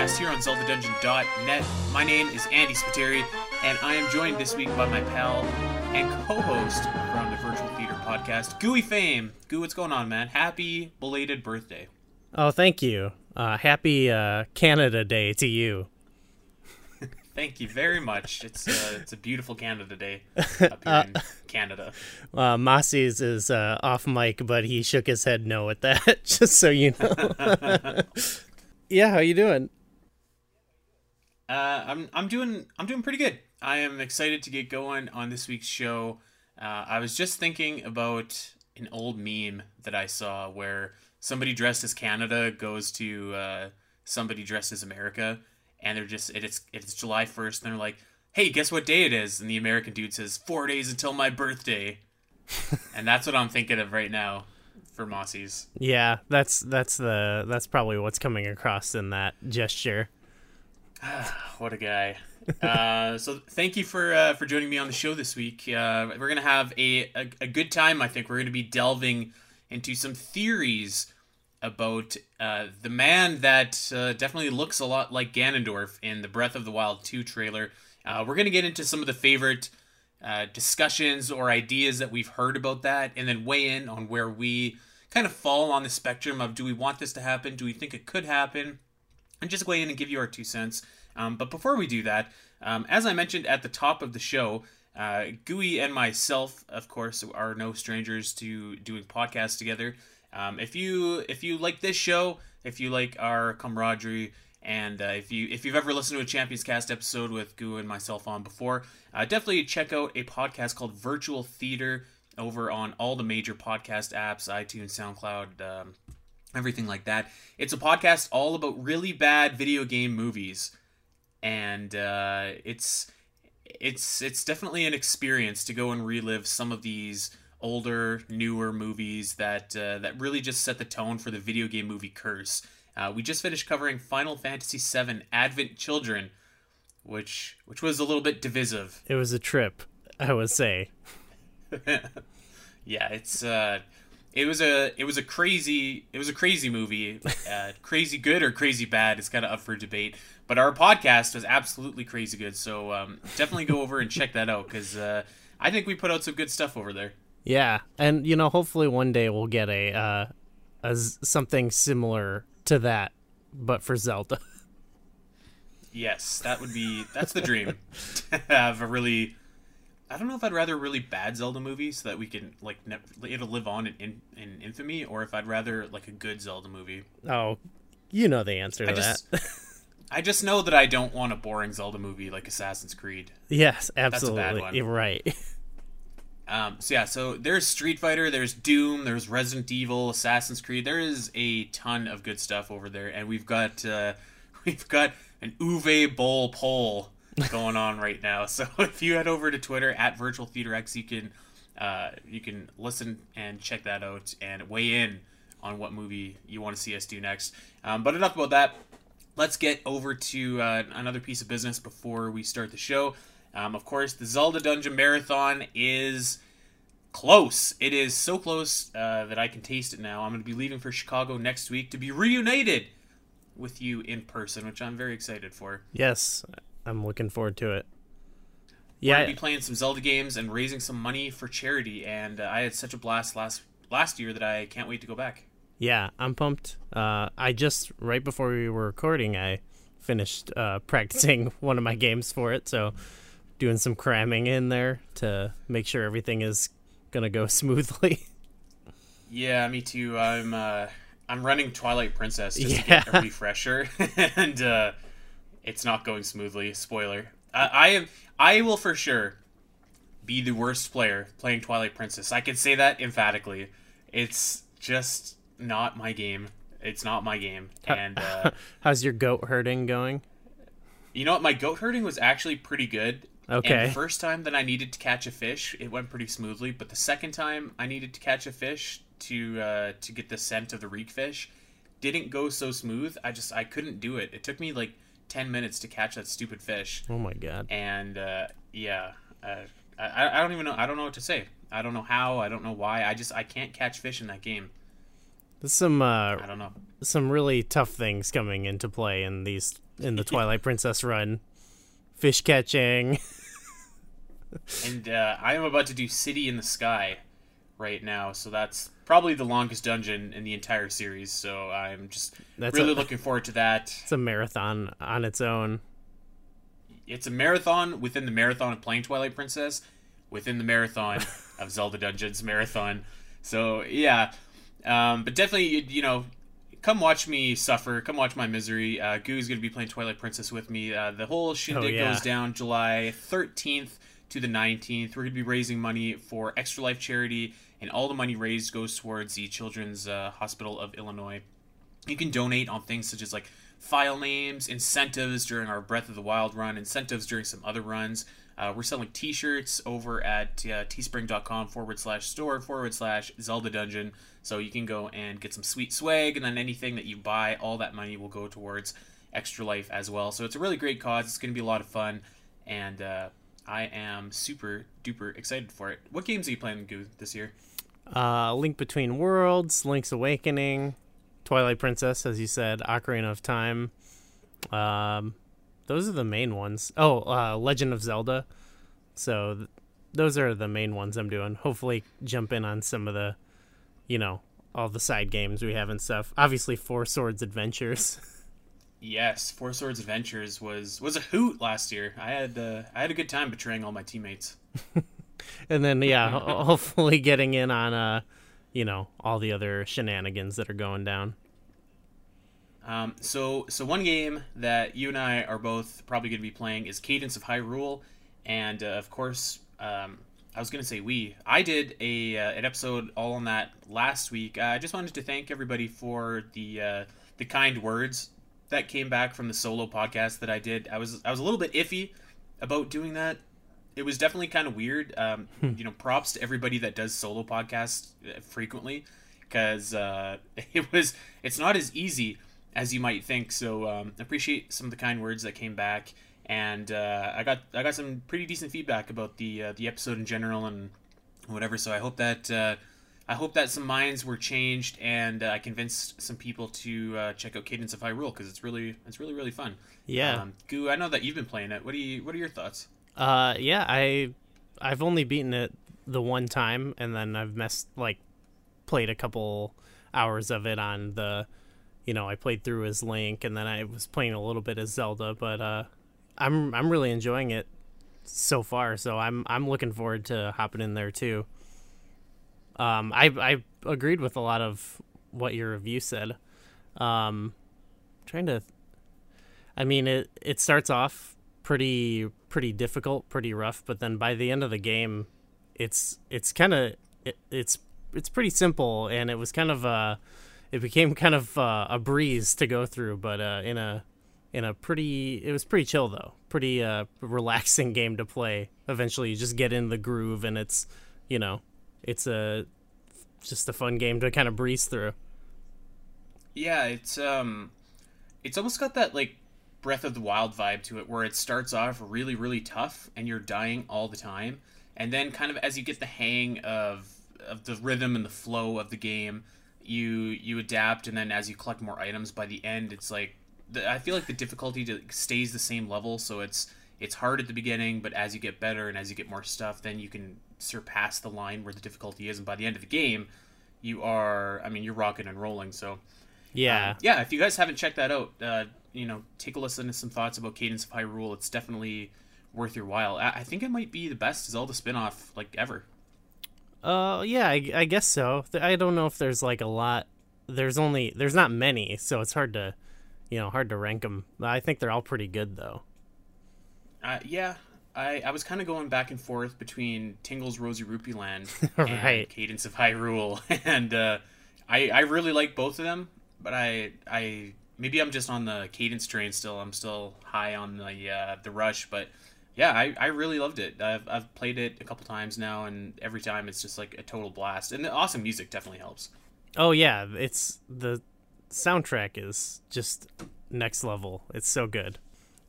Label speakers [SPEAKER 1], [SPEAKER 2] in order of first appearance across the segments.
[SPEAKER 1] welcome to the Champions Cast here on ZeldaDungeon.net. My name is Andy Spiteri, and I am joined this week by my pal and co-host from the Virtual Theater podcast, Gooey Fame. Goo, what's going on, man? Happy belated birthday.
[SPEAKER 2] Oh, thank you. Uh, happy uh, Canada Day to you.
[SPEAKER 1] Thank you very much. It's uh, it's a beautiful Canada Day up here in Canada.
[SPEAKER 2] Uh, Mossie's is uh, off mic, but he shook his head no at that. Just so you know. yeah, how you doing?
[SPEAKER 1] Uh, I'm I'm doing I'm doing pretty good. I am excited to get going on this week's show. Uh, I was just thinking about an old meme that I saw where somebody dressed as Canada goes to uh, somebody dressed as America, and they're just it's it's July first, and they're like, "Hey, guess what day it is?" And the American dude says, four days until my birthday," and that's what I'm thinking of right now for Mossies.
[SPEAKER 2] Yeah, that's that's the that's probably what's coming across in that gesture.
[SPEAKER 1] what a guy. uh, so thank you for uh, for joining me on the show this week. Uh, we're gonna have a, a, a good time. I think we're gonna be delving into some theories about uh, the man that uh, definitely looks a lot like Ganondorf in the Breath of the Wild 2 trailer. Uh, we're gonna get into some of the favorite discussions or ideas that we've heard about that, and then weigh in on where we kind of fall on the spectrum of do we want this to happen? Do we think it could happen? And just weigh in and give you our two cents. Um, but before we do that, um, as I mentioned at the top of the show, uh, and myself, of course, are no strangers to doing podcasts together. Um, if you if you like this show, if you like our camaraderie, and uh, if you if you've ever listened to a Champions Cast episode with Goo and myself on before, uh, definitely check out a podcast called Virtual Theater over on all the major podcast apps, iTunes, SoundCloud, um, everything like that. It's a podcast all about really bad video game movies, and uh, it's it's it's definitely an experience to go and relive some of these older, newer movies that uh, that really just set the tone for the video game movie curse. Uh, we just finished covering Final Fantasy VII Advent Children, which which was a little bit divisive.
[SPEAKER 2] It was a trip, I would say.
[SPEAKER 1] yeah, it's uh, it was a it was a crazy it was a crazy movie. Uh, crazy good or crazy bad It's kind of up for debate. But our podcast was absolutely crazy good, so um, definitely go over and check that out because uh, I think we put out some good stuff over there.
[SPEAKER 2] Yeah, and you know, hopefully one day we'll get a uh, a something similar to that, but for Zelda.
[SPEAKER 1] Yes, that would be that's the dream. to have a really I don't know if I'd rather a really bad Zelda movie so that we can like ne- it'll live on in, in, in infamy, or if I'd rather like a good Zelda movie.
[SPEAKER 2] Oh, you know the answer to
[SPEAKER 1] I just,
[SPEAKER 2] that.
[SPEAKER 1] I just know that I don't want a boring Zelda movie like Assassin's Creed.
[SPEAKER 2] yes, absolutely. that's a You're right.
[SPEAKER 1] Um, so yeah, so there's Street Fighter, there's Doom, there's Resident Evil, Assassin's Creed. There is a ton of good stuff over there, and we've got uh, we've got an Uwe Boll poll going on right now. So if you head over to Twitter at Virtual Theater X, you can uh, you can listen and check that out and weigh in on what movie you want to see us do next. Um, but enough about that. Let's get over to uh, another piece of business before we start the show. Um, of course, the Zelda Dungeon Marathon is close. It is so close uh, that I can taste it now. I'm going to be leaving for Chicago next week to be reunited with you in person, which I'm very excited for.
[SPEAKER 2] Yes, I'm looking forward to it.
[SPEAKER 1] Yeah, we're gonna be playing some Zelda games and raising some money for charity, and uh, I had such a blast last last year that I can't wait to go back.
[SPEAKER 2] Yeah, I'm pumped. Uh, I just right before we were recording, I finished uh, practicing one of my games for it, so doing some cramming in there to make sure everything is gonna go smoothly.
[SPEAKER 1] Yeah, me too. I'm uh, I'm running Twilight Princess just yeah. to get a refresher, and uh, it's not going smoothly. Spoiler. I, I am. I will for sure be the worst player playing Twilight Princess. I can say that emphatically. It's just not my game. It's not my game. And uh,
[SPEAKER 2] how's your goat herding going?
[SPEAKER 1] You know what? My goat herding was actually pretty good.
[SPEAKER 2] Okay.
[SPEAKER 1] And the first time that I needed to catch a fish, it went pretty smoothly. But the second time I needed to catch a fish to uh, to get the scent of the reek fish, didn't go so smooth. I just I couldn't do it. It took me like ten minutes to catch that stupid fish.
[SPEAKER 2] Oh my god.
[SPEAKER 1] And uh, yeah, uh, I I don't even know. I don't know what to say. I don't know how. I don't know why. I just I can't catch fish in that game.
[SPEAKER 2] There's some.
[SPEAKER 1] Uh, I don't know.
[SPEAKER 2] some really tough things coming into play in these in the Twilight Princess run. Fish catching.
[SPEAKER 1] and uh, I am about to do City in the Sky right now, so that's probably the longest dungeon in the entire series. So I'm just that's really a, looking forward to that.
[SPEAKER 2] It's a marathon on its own.
[SPEAKER 1] It's a marathon within the marathon of playing Twilight Princess, within the marathon of Zelda Dungeons Marathon. So yeah, um, but definitely you, know, come watch me suffer. Come watch my misery. Uh, Goo's gonna be playing Twilight Princess with me. Uh, the whole shindig oh, yeah. goes down July 13th to the 19th. We're gonna be raising money for Extra Life charity, and all the money raised goes towards the Children's uh, Hospital of Illinois. You can donate on things such as like file names, incentives during our Breath of the Wild run, incentives during some other runs. Uh, we're selling t-shirts over at uh, teespring.com forward slash store forward slash Zelda Dungeon. So you can go and get some sweet swag, and then anything that you buy, all that money will go towards Extra Life as well. So it's a really great cause. It's going to be a lot of fun, and uh, I am super duper excited for it. What games are you playing, this year?
[SPEAKER 2] Uh, Link Between Worlds, Link's Awakening, Twilight Princess, as you said, Ocarina of Time. Um, those are the main ones. Oh, uh, Legend of Zelda. So th- those are the main ones I'm doing. Hopefully, jump in on some of the, you know, all the side games we have and stuff. Obviously, Four Swords Adventures.
[SPEAKER 1] yes, Four Swords Adventures was was a hoot last year. I had uh, I had a good time betraying all my teammates.
[SPEAKER 2] and then yeah, hopefully getting in on uh, you know, all the other shenanigans that are going down.
[SPEAKER 1] Um, so, so one game that you and I are both probably going to be playing is Cadence of Hyrule, and uh, of course, um, I was going to say we. I did a uh, an episode all on that last week. Uh, I just wanted to thank everybody for the uh, the kind words that came back from the solo podcast that I did. I was I was a little bit iffy about doing that. It was definitely kind of weird. Um, hmm. you know, props to everybody that does solo podcasts uh, frequently because uh, it was it's not as easy as you might think. So um, appreciate some of the kind words that came back, and uh, I got I got some pretty decent feedback about the uh, the episode in general and whatever. So I hope that uh, I hope that some minds were changed and uh, I convinced some people to uh, check out Cadence of Hyrule because it's really it's really really fun.
[SPEAKER 2] Yeah, um,
[SPEAKER 1] Goo, I know that you've been playing it. What do you What are your thoughts?
[SPEAKER 2] Uh, yeah, I I've only beaten it the one time, and then I've messed like played a couple hours of it on the you know, I played through as Link, and then I was playing a little bit as Zelda. But uh, I'm I'm really enjoying it so far. So I'm I'm looking forward to hopping in there too. Um, I I agreed with a lot of what your review said. Um, trying to, I mean it it starts off pretty pretty difficult, pretty rough, but then by the end of the game, it's it's kind of it, it's it's pretty simple, and it was kind of uh it became kind of uh, a breeze to go through, but uh, in a in a pretty it was pretty chill though, pretty uh, relaxing game to play. Eventually, you just get in the groove, and it's you know it's a just a fun game to kind of breeze through.
[SPEAKER 1] Yeah, it's um, it's almost got that like Breath of the Wild vibe to it, where it starts off really really tough, and you're dying all the time, and then kind of as you get the hang of of the rhythm and the flow of the game you you adapt. And then as you collect more items by the end it's like the, i feel like the difficulty to, stays the same level. So it's it's hard at the beginning but as you get better and as you get more stuff then you can surpass the line where the difficulty is. And by the end of the game you are i mean you're rocking and rolling. So
[SPEAKER 2] yeah
[SPEAKER 1] um, yeah if you guys haven't checked that out uh, you know take a listen to some thoughts about cadence of hyrule it's definitely worth your while i, I think it might be the best zelda spin-off like ever
[SPEAKER 2] uh, yeah, I, I guess so. I don't know if there's like a lot. There's only there's not many, so it's hard to, you know, hard to rank them. I think they're all pretty good though.
[SPEAKER 1] Uh, yeah, I, I was kind of going back and forth between Tingle's Rosy Rupee Land
[SPEAKER 2] right.
[SPEAKER 1] and Cadence of Hyrule, and uh, I I really like both of them, but I I maybe I'm just on the Cadence train still. I'm still high on the uh, the rush, but yeah, I, I really loved it. I've, I've played it a couple times now, and every time it's just like a total blast. And the awesome music definitely helps.
[SPEAKER 2] Oh yeah, it's the soundtrack is just next level. It's so good.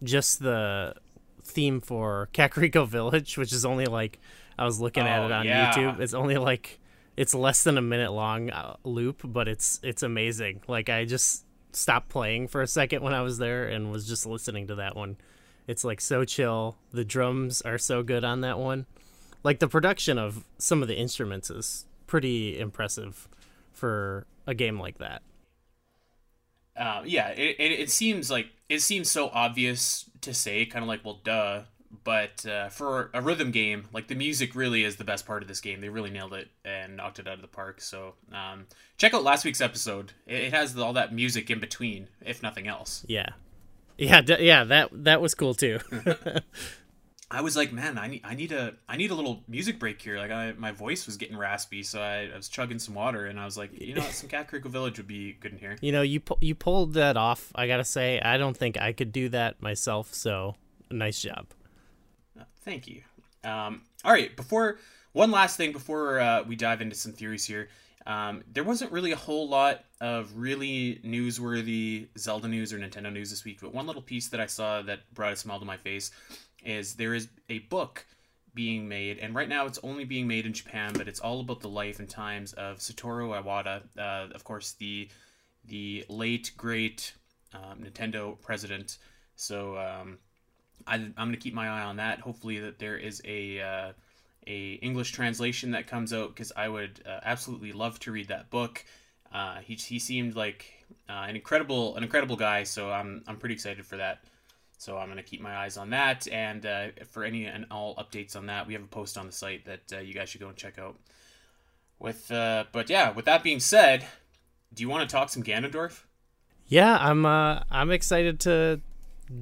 [SPEAKER 2] Just the theme for Kakariko Village, which is only like I was looking oh, at it on yeah. YouTube. It's only like it's less than a minute long uh, loop, but it's it's amazing. Like I just stopped playing for a second when I was there and was just listening to that one. It's like so chill. The drums are so good on that one. Like the production of some of the instruments is pretty impressive for a game like that.
[SPEAKER 1] Uh, yeah, it, it, it seems like it seems so obvious to say, kind of like, well, duh. But uh, for a rhythm game, like the music really is the best part of this game. They really nailed it and knocked it out of the park. So um, check out last week's episode. It, it has all that music in between, if nothing else.
[SPEAKER 2] Yeah, yeah, d- yeah. That that was cool too.
[SPEAKER 1] I was like, man, I need, I need a, I need a little music break here. Like, I, my voice was getting raspy, so I, I was chugging some water, and I was like, you know, what, some Kakariko Village would be good in here.
[SPEAKER 2] You know, you pu- you pulled that off. I gotta say, I don't think I could do that myself. So, nice job.
[SPEAKER 1] Thank you. Um, all right, before one last thing before uh, we dive into some theories here. Um, there wasn't really a whole lot of really newsworthy Zelda news or Nintendo news this week, but one little piece that I saw that brought a smile to my face is there is a book being made, and right now it's only being made in Japan, but it's all about the life and times of Satoru Iwata, uh, of course the the late great um, Nintendo president. So um, I, am going to keep my eye on that. Hopefully that there is a uh, a English translation that comes out because I would uh, absolutely love to read that book. Uh, he, he seemed like uh, an incredible an incredible guy, so I'm I'm pretty excited for that. So I'm going to keep my eyes on that. And uh, for any and all updates on that, we have a post on the site that uh, you guys should go and check out. With but yeah, with that being said, do you want to talk some Ganondorf?
[SPEAKER 2] Yeah, I'm I'm excited to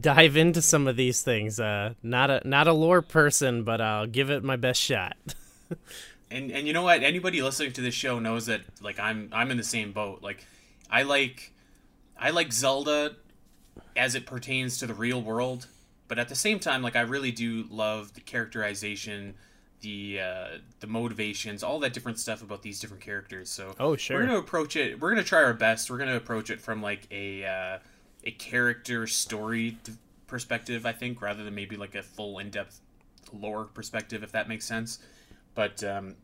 [SPEAKER 2] dive into some of these things. Uh, not a not a lore person, but I'll give it my best shot.
[SPEAKER 1] and and you know what? Anybody listening to this show knows that like I'm I'm in the same boat. Like I like I like Zelda as it pertains to the real world. But at the same time, like I really do love the characterization, the uh, the motivations, all that different stuff about these different characters. So
[SPEAKER 2] oh sure,
[SPEAKER 1] we're gonna approach it. We're gonna try our best. We're gonna approach it from like a uh, a character story perspective, I think, rather than maybe like a full in depth lore perspective, if that makes sense. But um,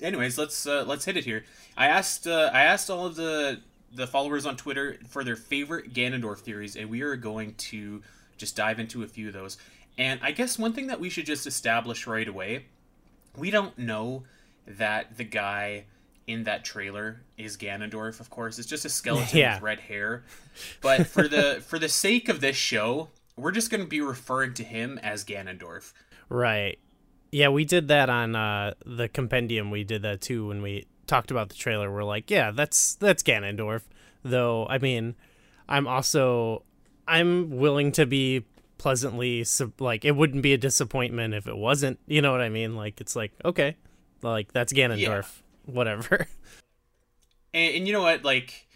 [SPEAKER 1] anyways, let's uh, let's hit it here. I asked uh, I asked all of the the followers on Twitter for their favorite Ganondorf theories, and we are going to just dive into a few of those. And I guess one thing that we should just establish right away we don't know that the guy in that trailer is Ganondorf, of course. It's just a skeleton yeah. with red hair. But for the for the sake of this show, we're just going to be referring to him as Ganondorf.
[SPEAKER 2] Right. Yeah, we did that on uh, the compendium. We did that too when we talked about the trailer we're like, yeah, that's that's Ganondorf. Though I mean, I'm also I'm willing to be pleasantly like it wouldn't be a disappointment if it wasn't. You know what I mean? Like it's like okay, like that's Ganondorf, yeah. Whatever.
[SPEAKER 1] And, and you know what? Like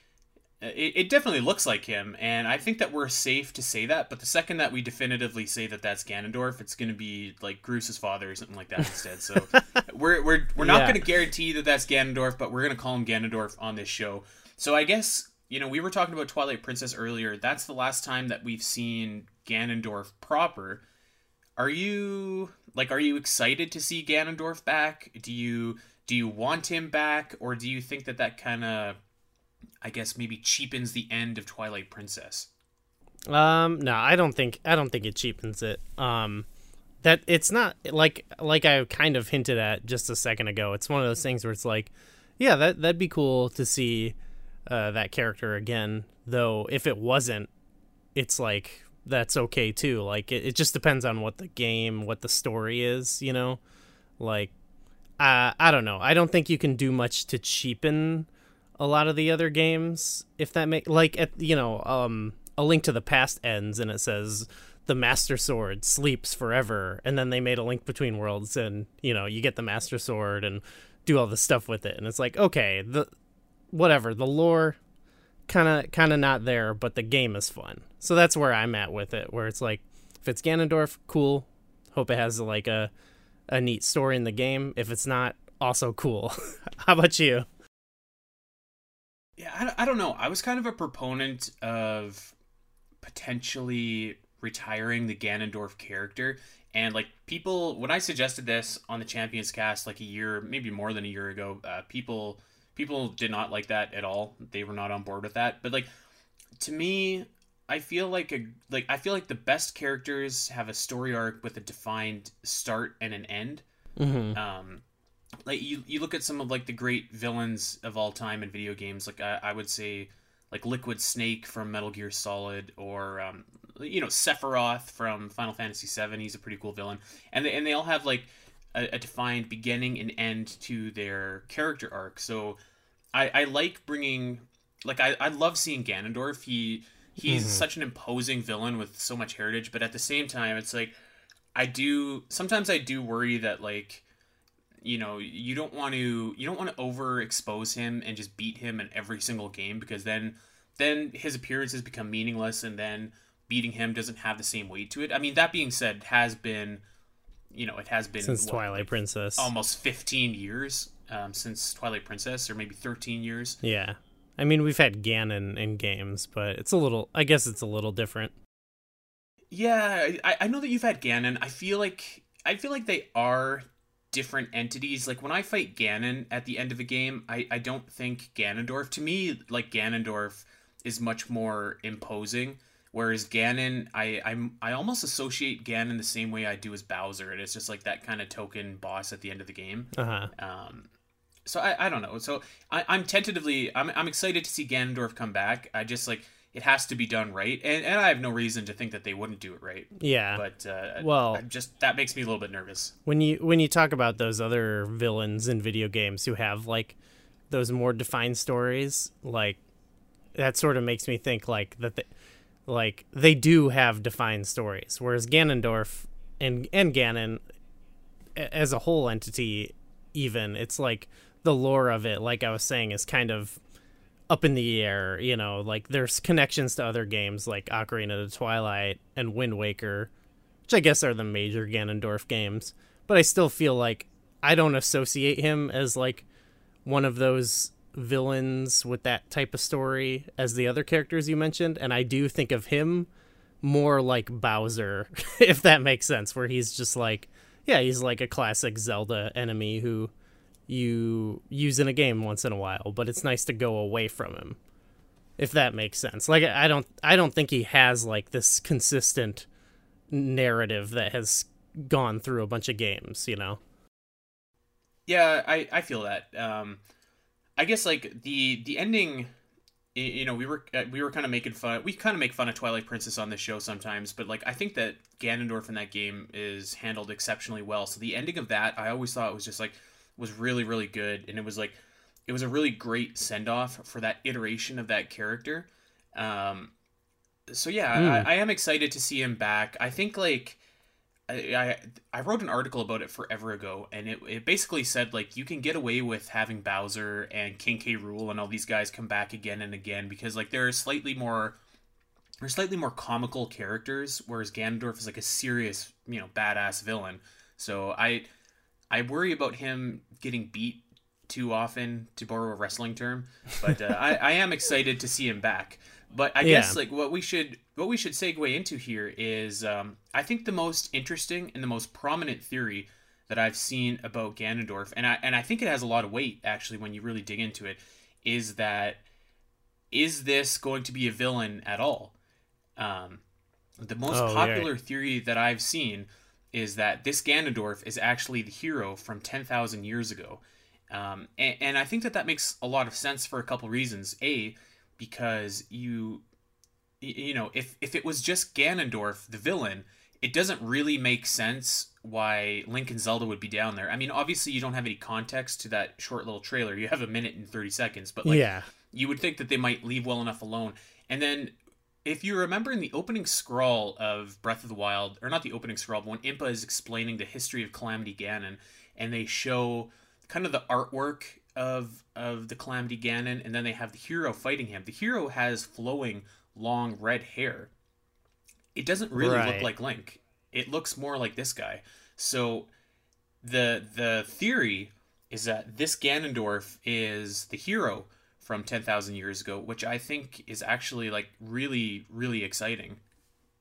[SPEAKER 1] uh, it, it definitely looks like him, and I think that we're safe to say that. But the second that we definitively say that that's Ganondorf, it's going to be like Groose's father or something like that instead. So we're we're we're not yeah. going to guarantee that that's Ganondorf, but we're going to call him Ganondorf on this show. So I guess you know we were talking about Twilight Princess earlier. That's the last time that we've seen Ganondorf proper. Are you like are you excited to see Ganondorf back? Do you do you want him back, or do you think that that kind of I guess maybe cheapens the end of Twilight Princess.
[SPEAKER 2] Um, no, I don't think I don't think it cheapens it. Um, that it's not like like I kind of hinted at just a second ago. It's one of those things where it's like, yeah, that that'd be cool to see uh, that character again. Though if it wasn't, it's like that's okay too. Like it, it just depends on what the game, what the story is. You know, like uh, I don't know. I don't think you can do much to cheapen a lot of the other games if that make like at you know um a link to the past ends and it says the master sword sleeps forever and then they made a link between worlds and you know you get the master sword and do all the stuff with it and it's like okay the whatever the lore kind of kind of not there but the game is fun so that's where i'm at with it where it's like if it's ganondorf cool hope it has like a a neat story in the game if it's not also cool how about you
[SPEAKER 1] yeah, I, I don't know. I was kind of a proponent of potentially retiring the Ganondorf character And like people, when I suggested this on the Champions Cast like a year, maybe more than a year ago, uh, people people did not like that at all. They were not on board with that. But like to me, I feel like a like I feel like the best characters have a story arc with a defined start and an end.
[SPEAKER 2] Mm-hmm.
[SPEAKER 1] Um, like you you look at some of like the great villains of all time in video games. Like I, I would say like Liquid Snake from Metal Gear Solid, or um, you know Sephiroth from Final Fantasy VII. He's a pretty cool villain, and they, and they all have like a, a defined beginning and end to their character arc. So I, I like bringing like I, I love seeing Ganondorf. He he's
[SPEAKER 2] Mhm.
[SPEAKER 1] such an imposing villain with so much heritage, but at the same time, it's like I do sometimes I do worry that like you know you don't want to you don't want to overexpose him and just beat him in every single game because then then his appearances become meaningless and then beating him doesn't have the same weight to it. I mean that being said, has been you know it has been
[SPEAKER 2] Since
[SPEAKER 1] what,
[SPEAKER 2] Twilight Princess.
[SPEAKER 1] almost 15 years um, since Twilight Princess or maybe 13 years.
[SPEAKER 2] Yeah. I mean, we've had Ganon in games, but it's a little, I guess it's a little different.
[SPEAKER 1] Yeah, I, I know that you've had Ganon. I feel like I feel like they are different entities. Like when I fight Ganon at the end of a game, I, I don't think Ganondorf. To me, like Ganondorf is much more imposing. Whereas Ganon, I I'm I almost associate Ganon the same way I do as Bowser. And it's just like that kind of token boss at the end of the game.
[SPEAKER 2] Uh huh.
[SPEAKER 1] Um, so I, I don't know. So I, I'm tentatively I'm I'm excited to see Ganondorf come back. I just like it has to be done right, and and I have no reason to think that they wouldn't do it right.
[SPEAKER 2] Yeah.
[SPEAKER 1] But uh,
[SPEAKER 2] Well-
[SPEAKER 1] I just that makes me a little bit nervous.
[SPEAKER 2] when you when you talk about those other villains in video games who have like those more defined stories, like that sort of makes me think like that they, like they do have defined stories, whereas Ganondorf and and Ganon as a whole entity, even it's like the lore of it, like I was saying, is kind of up in the air. You know, like there's connections to other games like Ocarina of the Twilight and Wind Waker, which I guess are the major Ganondorf games. But I still feel like I don't associate him as like one of those villains with that type of story as the other characters you mentioned, and I do think of him more like Bowser, if that makes sense, where he's just like, yeah, he's like a classic Zelda enemy who you use in a game once in a while, but it's nice to go away from him. If that makes sense. Like I don't I don't think he has like this consistent narrative that has gone through a bunch of games, you know.
[SPEAKER 1] Yeah, I I feel that. Um, I guess like the the ending. You know, we were uh, we were kind of making fun. We kind of make fun of Twilight Princess on this show sometimes, but like I think that Ganondorf in that game is handled exceptionally well. So the ending of that, I always thought it was just like was really really good, and it was like it was a really great send off for that iteration of that character. Um, so yeah,
[SPEAKER 2] Hmm.
[SPEAKER 1] I, I am excited to see him back. I think like I, I I wrote an article about it forever ago, and it, it basically said like you can get away with having Bowser and King K. Rool and all these guys come back again and again because like they're slightly more they're slightly more comical characters, whereas Ganondorf is like a serious you know badass villain. So I I worry about him getting beat too often, to borrow a wrestling term, but uh, I I am excited to see him back. But I
[SPEAKER 2] Yeah.
[SPEAKER 1] guess like what we should what we should segue into here is um, I think the most interesting and the most prominent theory that I've seen about Ganondorf, and I and I think it has a lot of weight actually when you really dig into it, is that is this going to be a villain at all? Um, the most
[SPEAKER 2] Oh, yeah.
[SPEAKER 1] popular theory that I've seen is that this Ganondorf is actually the hero from ten thousand years ago, um, and, and I think that that makes a lot of sense for a couple reasons. A, because you you know if if it was just Ganondorf the villain it doesn't really make sense why Link and Zelda would be down there. I mean obviously you don't have any context to that short little trailer. You have a minute and 30 seconds, but like
[SPEAKER 2] yeah.
[SPEAKER 1] you would think that they might leave well enough alone. And then if you remember in the opening scroll of Breath of the Wild, or not the opening scroll, but when Impa is explaining the history of Calamity Ganon, and they show kind of the artwork of of the Calamity Ganon, and then they have the hero fighting him. The hero has flowing, long red hair. It doesn't really look like Link. It looks more like this guy. So the the theory is that this Ganondorf is the hero from 10,000 years ago, which I think is actually like really really exciting.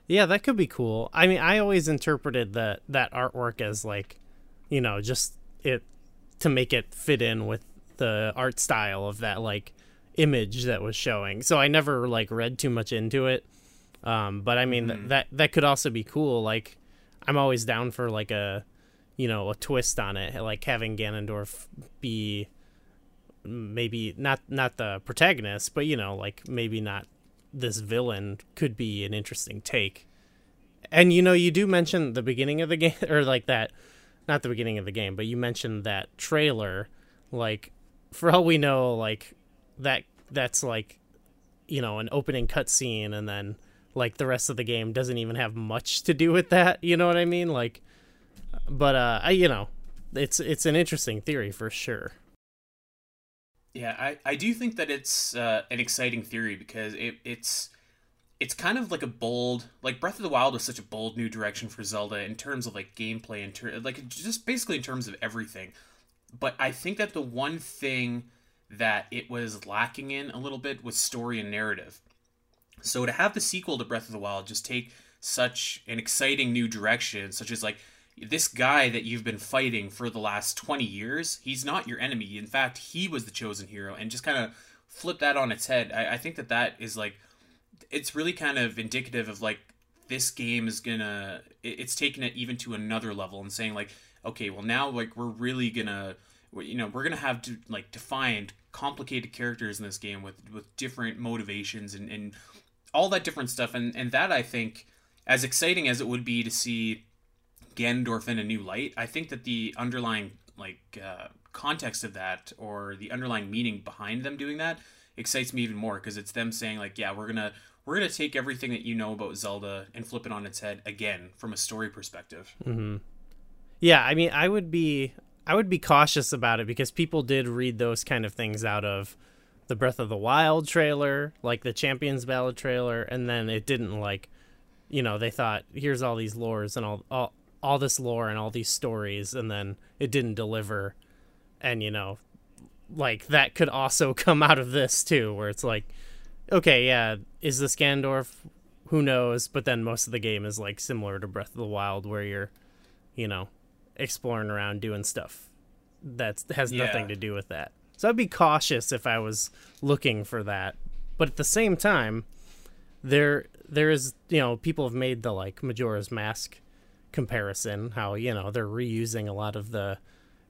[SPEAKER 2] Yeah, that could be cool. I mean, I always interpreted that that artwork as like, you know, just it to make it fit in with the art style of that like image that was showing. So I never like read too much into it. Um, but I mean mm-hmm. th- that that could also be cool. Like I'm always down for like a you know a twist on it, like having Ganondorf be maybe not not the protagonist, but you know like maybe not this villain could be an interesting take. And you know you do mention the beginning of the game or like that not the beginning of the game, but you mentioned that trailer. Like for all we know like that that's like you know an opening cutscene and then like the rest of the game doesn't even have much to do with that you know what i mean? Like but uh i you know it's it's an interesting theory for sure
[SPEAKER 1] yeah i i do think that it's uh, an exciting theory because it it's it's kind of like a bold like breath of the wild was such a bold new direction for zelda in terms of like gameplay and ter- like just basically in terms of everything but i think that the one thing that it was lacking in a little bit was story and narrative. So to have the sequel to Breath of the Wild just take such an exciting new direction, such as like this guy that you've been fighting for the last 20 years, he's not your enemy. In fact, he was the chosen hero, and just kind of flip that on its head. I, I think that that is like, it's really kind of indicative of like this game is gonna, it's taking it even to another level and saying like, okay, well now like we're really gonna, you know, we're gonna have to like defined complicated characters in this game with with different motivations and, and all that different stuff and and that I think as exciting as it would be to see Ganondorf in a new light I think that the underlying like uh, context of that or the underlying meaning behind them doing that excites me even more because it's them saying like yeah we're gonna we're gonna take everything that you know about Zelda and flip it on its head again from a story perspective.
[SPEAKER 2] Mm-hmm. Yeah, I mean, I would be I would be cautious about it because people did read those kind of things out of the Breath of the Wild trailer, like the Champions Ballad trailer, and then it didn't like, you know, they thought here's all these lores and all all all this lore and all these stories, and then it didn't deliver, and you know, like that could also come out of this too, where it's like, okay, yeah, is this Ganondorf? Who knows? But then most of the game is like similar to Breath of the Wild, where you're, you know, exploring around doing stuff that has yeah. nothing to do with that. So I'd be cautious if I was looking for that. But at the same time, there there is you know people have made the like Majora's Mask comparison how you know they're reusing a lot of the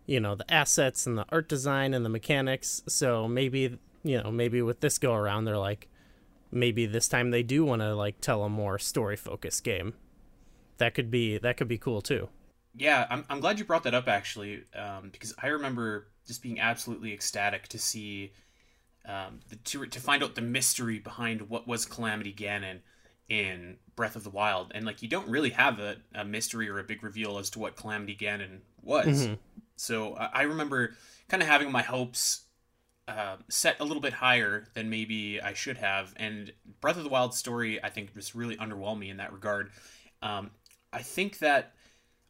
[SPEAKER 2] you know the assets and the art design and the mechanics. So maybe you know maybe with this go around they're like maybe this time they do want to like tell a more story focused game. That could be that could be cool too.
[SPEAKER 1] Yeah, I'm, I'm glad you brought that up actually, um, because I remember just being absolutely ecstatic to see, um, the, to to find out the mystery behind what was Calamity Ganon in Breath of the Wild, and like you don't really have a, a mystery or a big reveal as to what Calamity Ganon was. Mm-hmm. So I, I remember kind of having my hopes uh, set a little bit higher than maybe I should have. And Breath of the Wild story, I think, just really underwhelmed me in that regard. Um, I think that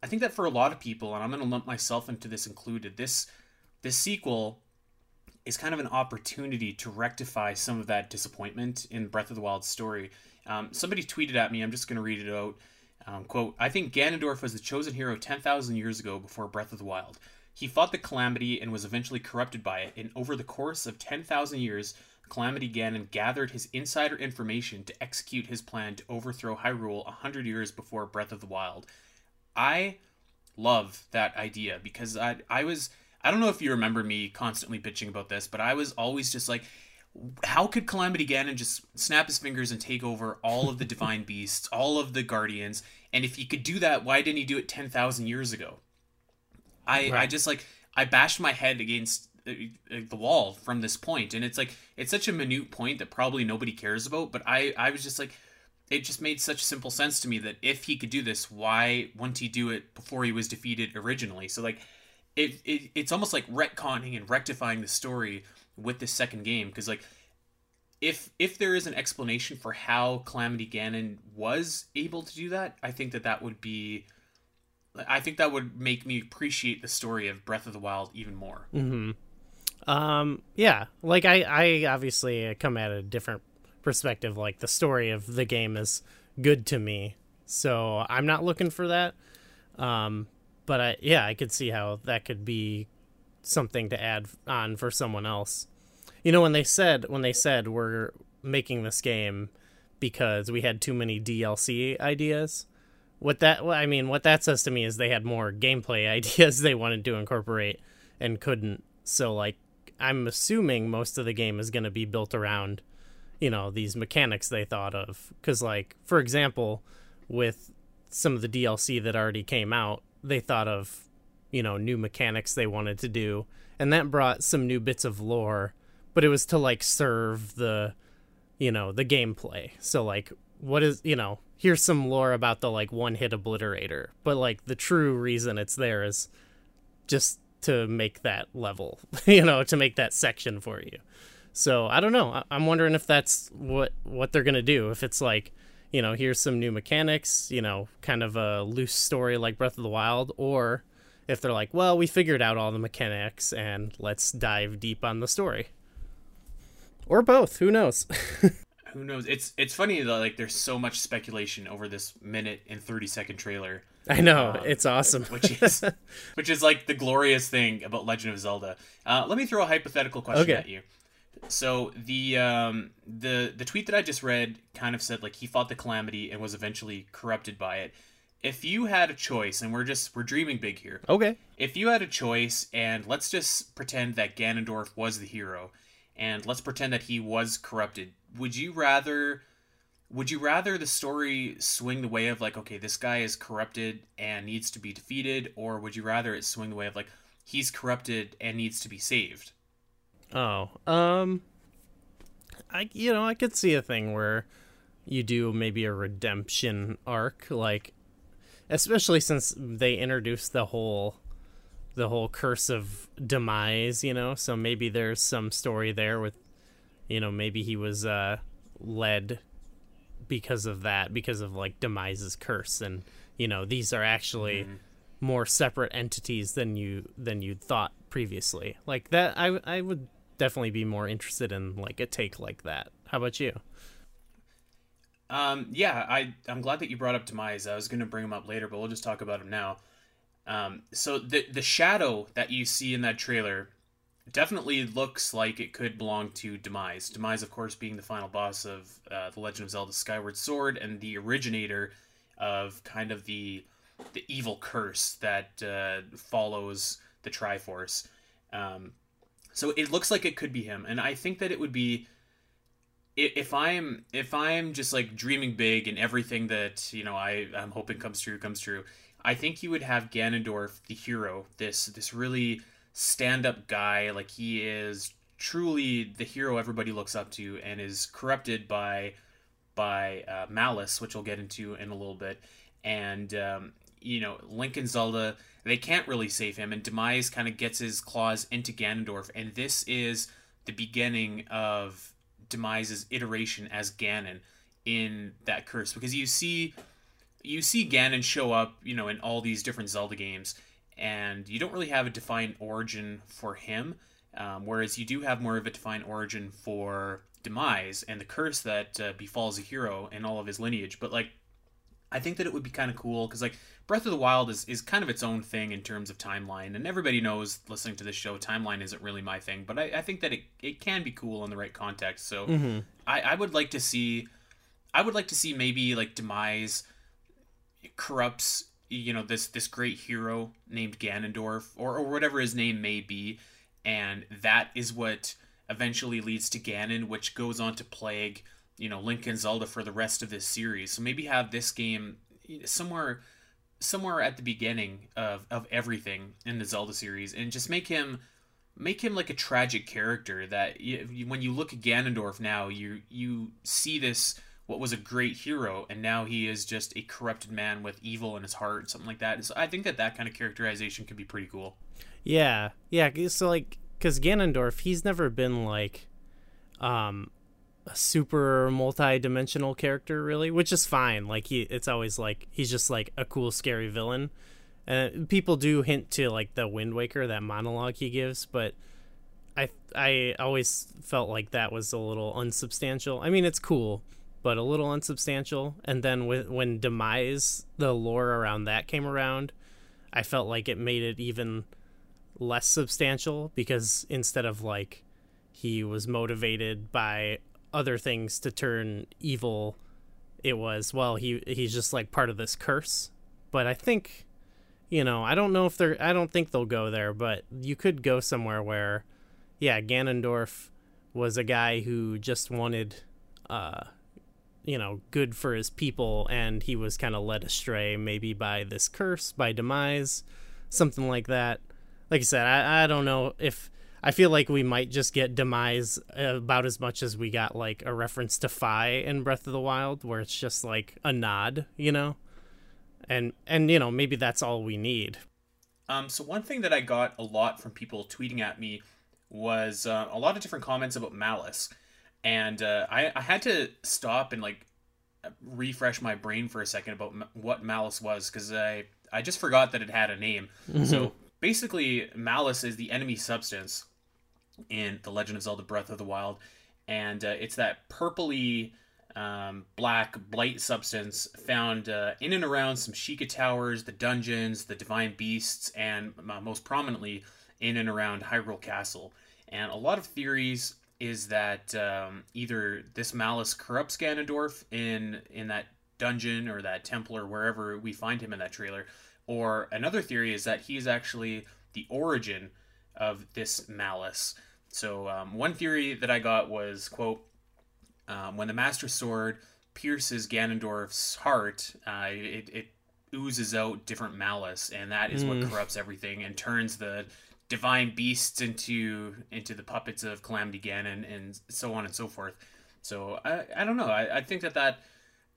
[SPEAKER 1] I think that for a lot of people, and I'm going to lump myself into this included, this this sequel is kind of an opportunity to rectify some of that disappointment in Breath of the Wild story. Um, somebody tweeted at me. I'm just going to read it out. Um, quote: I think Ganondorf was the chosen hero 10,000 years ago before Breath of the Wild. He fought the Calamity and was eventually corrupted by it. And over the course of 10,000 years, Calamity Ganon gathered his insider information to execute his plan to overthrow Hyrule a hundred years before Breath of the Wild. I love that idea because I I was I don't know if you remember me constantly bitching about this, but I was always just like how could Calamity Ganon just snap his fingers and take over all of the divine beasts, all of the guardians? And if he could do that, why didn't he do it 10,000 years ago? I right. I just like I bashed my head against uh, uh, the wall from this point and it's like it's such a minute point that probably nobody cares about, but I I was just like it just made such simple sense to me that if he could do this, why wouldn't he do it before he was defeated originally? So like, it, it it's almost like retconning and rectifying the story with this second game because like, if if there is an explanation for how Calamity Ganon was able to do that, I think that that would be. I think that would make me appreciate the story of Breath of the Wild even more.
[SPEAKER 2] hmm Um, yeah, like I, I obviously come at a different perspective like the story of the game is good to me So I'm not looking for that. Um, but I, yeah, I could see how that could be something to add on for someone else. You know, when they said when they said we're making this game because we had too many DLC ideas, what that I mean, what that says to me is they had more gameplay ideas they wanted to incorporate and couldn't. So like I'm assuming most of the game is going to be built around you know these mechanics they thought of cuz like for example with some of the DLC that already came out, they thought of you know new mechanics they wanted to do. And that brought some new bits of lore, but it was to like serve the you know the gameplay. So like what is you know here's some lore about the like one hit obliterator. But like the true reason it's there is just to make that level you know to make that section for you. So i don't know. I- i'm wondering if that's what what they're gonna do. If it's like you know here's some new mechanics you know kind of a loose story like breath of the wild or if they're like well we figured out all the mechanics and let's dive deep on the story or both who knows
[SPEAKER 1] Who knows? It's it's funny that like there's so much speculation over this minute and 30 second trailer,
[SPEAKER 2] i know it's awesome
[SPEAKER 1] which is which is like the glorious thing about Legend of Zelda. Uh, let me throw a hypothetical question
[SPEAKER 2] Okay.
[SPEAKER 1] at you. So the um, the the tweet that I just read kind of said like he fought the calamity and was eventually corrupted by it. If you had a choice, and we're just we're dreaming big here.
[SPEAKER 2] okay
[SPEAKER 1] If you had a choice, and let's just pretend that Ganondorf was the hero, and let's pretend that he was corrupted, would you rather would you rather the story swing the way of like, okay, this guy is corrupted and needs to be defeated, or would you rather it swing the way of like he's corrupted and needs to be saved?
[SPEAKER 2] Oh, um, I you know I could see a thing where you do maybe a redemption arc, like especially since they introduced the whole the whole curse of demise, you know. So maybe there's some story there with, you know, maybe he was uh led because of that, because of like demise's curse, and you know these are actually more separate entities than you than you'd thought previously. Like that, I I would definitely be more interested in like a take like that. How about you?
[SPEAKER 1] Um, yeah, I I'm glad that you brought up Demise. I was going to bring him up later, but we'll just talk about him now. Um, so the the shadow that you see in that trailer definitely looks like it could belong to Demise. Demise, of course, being the final boss of uh, the Legend of Zelda: Skyward Sword and the originator of kind of the the evil curse that uh, follows the Triforce. Um, so it looks like it could be him, and I think that it would be if I'm if I'm just like dreaming big and everything that you know I I'm hoping comes true comes true. I think you would have Ganondorf, the hero, this this really stand up guy, like he is truly the hero everybody looks up to, and is corrupted by by uh, malice, which we'll get into in a little bit. And um, you know, Link and Zelda, they can't really save him, and Demise kind of gets his claws into Ganondorf, and this is the beginning of Demise's iteration as Ganon in that curse, because you see you see Ganon show up, you know, in all these different Zelda games, and you don't really have a defined origin for him. Um, whereas you do have more of a defined origin for Demise and the curse that uh, befalls a hero and all of his lineage. But like, I think that it would be kind of cool because like Breath of the Wild is, is kind of its own thing in terms of timeline, and everybody knows listening to this show, timeline isn't really my thing. But I, I think that it, it can be cool in the right context. So
[SPEAKER 2] Mm-hmm.
[SPEAKER 1] I, I would like to see I would like to see maybe like Demise corrupts you know this this great hero named Ganondorf or, or whatever his name may be and that is what eventually leads to Ganon which goes on to plague you know Link Zelda for the rest of this series. So maybe have this game somewhere somewhere at the beginning of of everything in the Zelda series and just make him make him like a tragic character that you- when you look at Ganondorf now you you see this what was a great hero and now he is just a corrupted man with evil in his heart something like that. So I think that that kind of characterization could be pretty cool.
[SPEAKER 2] Yeah, yeah. So like, because Ganondorf, he's never been like, um, a super multi-dimensional character, really, which is fine. Like he, it's always like he's just like a cool, scary villain. And people do hint to like the Wind Waker, that monologue he gives, but I, I always felt like that was a little unsubstantial. I mean, it's cool, but a little unsubstantial. And then with, when Demise, the lore around that came around, I felt like it made it even less substantial because instead of like he was motivated by other things to turn evil, it was well he he's just like part of this curse. But I think you know, I don't know if they're I don't think they'll go there, but you could go somewhere where yeah, Ganondorf was a guy who just wanted uh you know, good for his people and he was kind of led astray maybe by this curse, by demise, something like that. Like I said, I, I don't know if I feel like we might just get demise about as much as we got like a reference to Fi in Breath of the Wild, where it's just like a nod, you know, and and you know maybe that's all we need.
[SPEAKER 1] Um, so one thing that I got a lot from people tweeting at me was uh, a lot of different comments about Malice, and uh, I I had to stop and like refresh my brain for a second about m- what Malice was because I I just forgot that it had a name. so basically, Malice is the enemy substance in The Legend of Zelda Breath of the Wild. And uh, it's that purpley um, black blight substance found uh, in and around some Sheikah towers, the dungeons, the divine beasts, and uh, most prominently in and around Hyrule Castle. And a lot of theories is that um, either this malice corrupts Ganondorf in in that dungeon or that temple or wherever we find him in that trailer, or another theory is that he is actually the origin of this malice. So um, one theory that I got was quote um, when the Master Sword pierces Ganondorf's heart, uh, it, it oozes out different malice, and that is mm. what corrupts everything and turns the divine beasts into into the puppets of Calamity Ganon, and so on and so forth. So I, I don't know. I, I think that that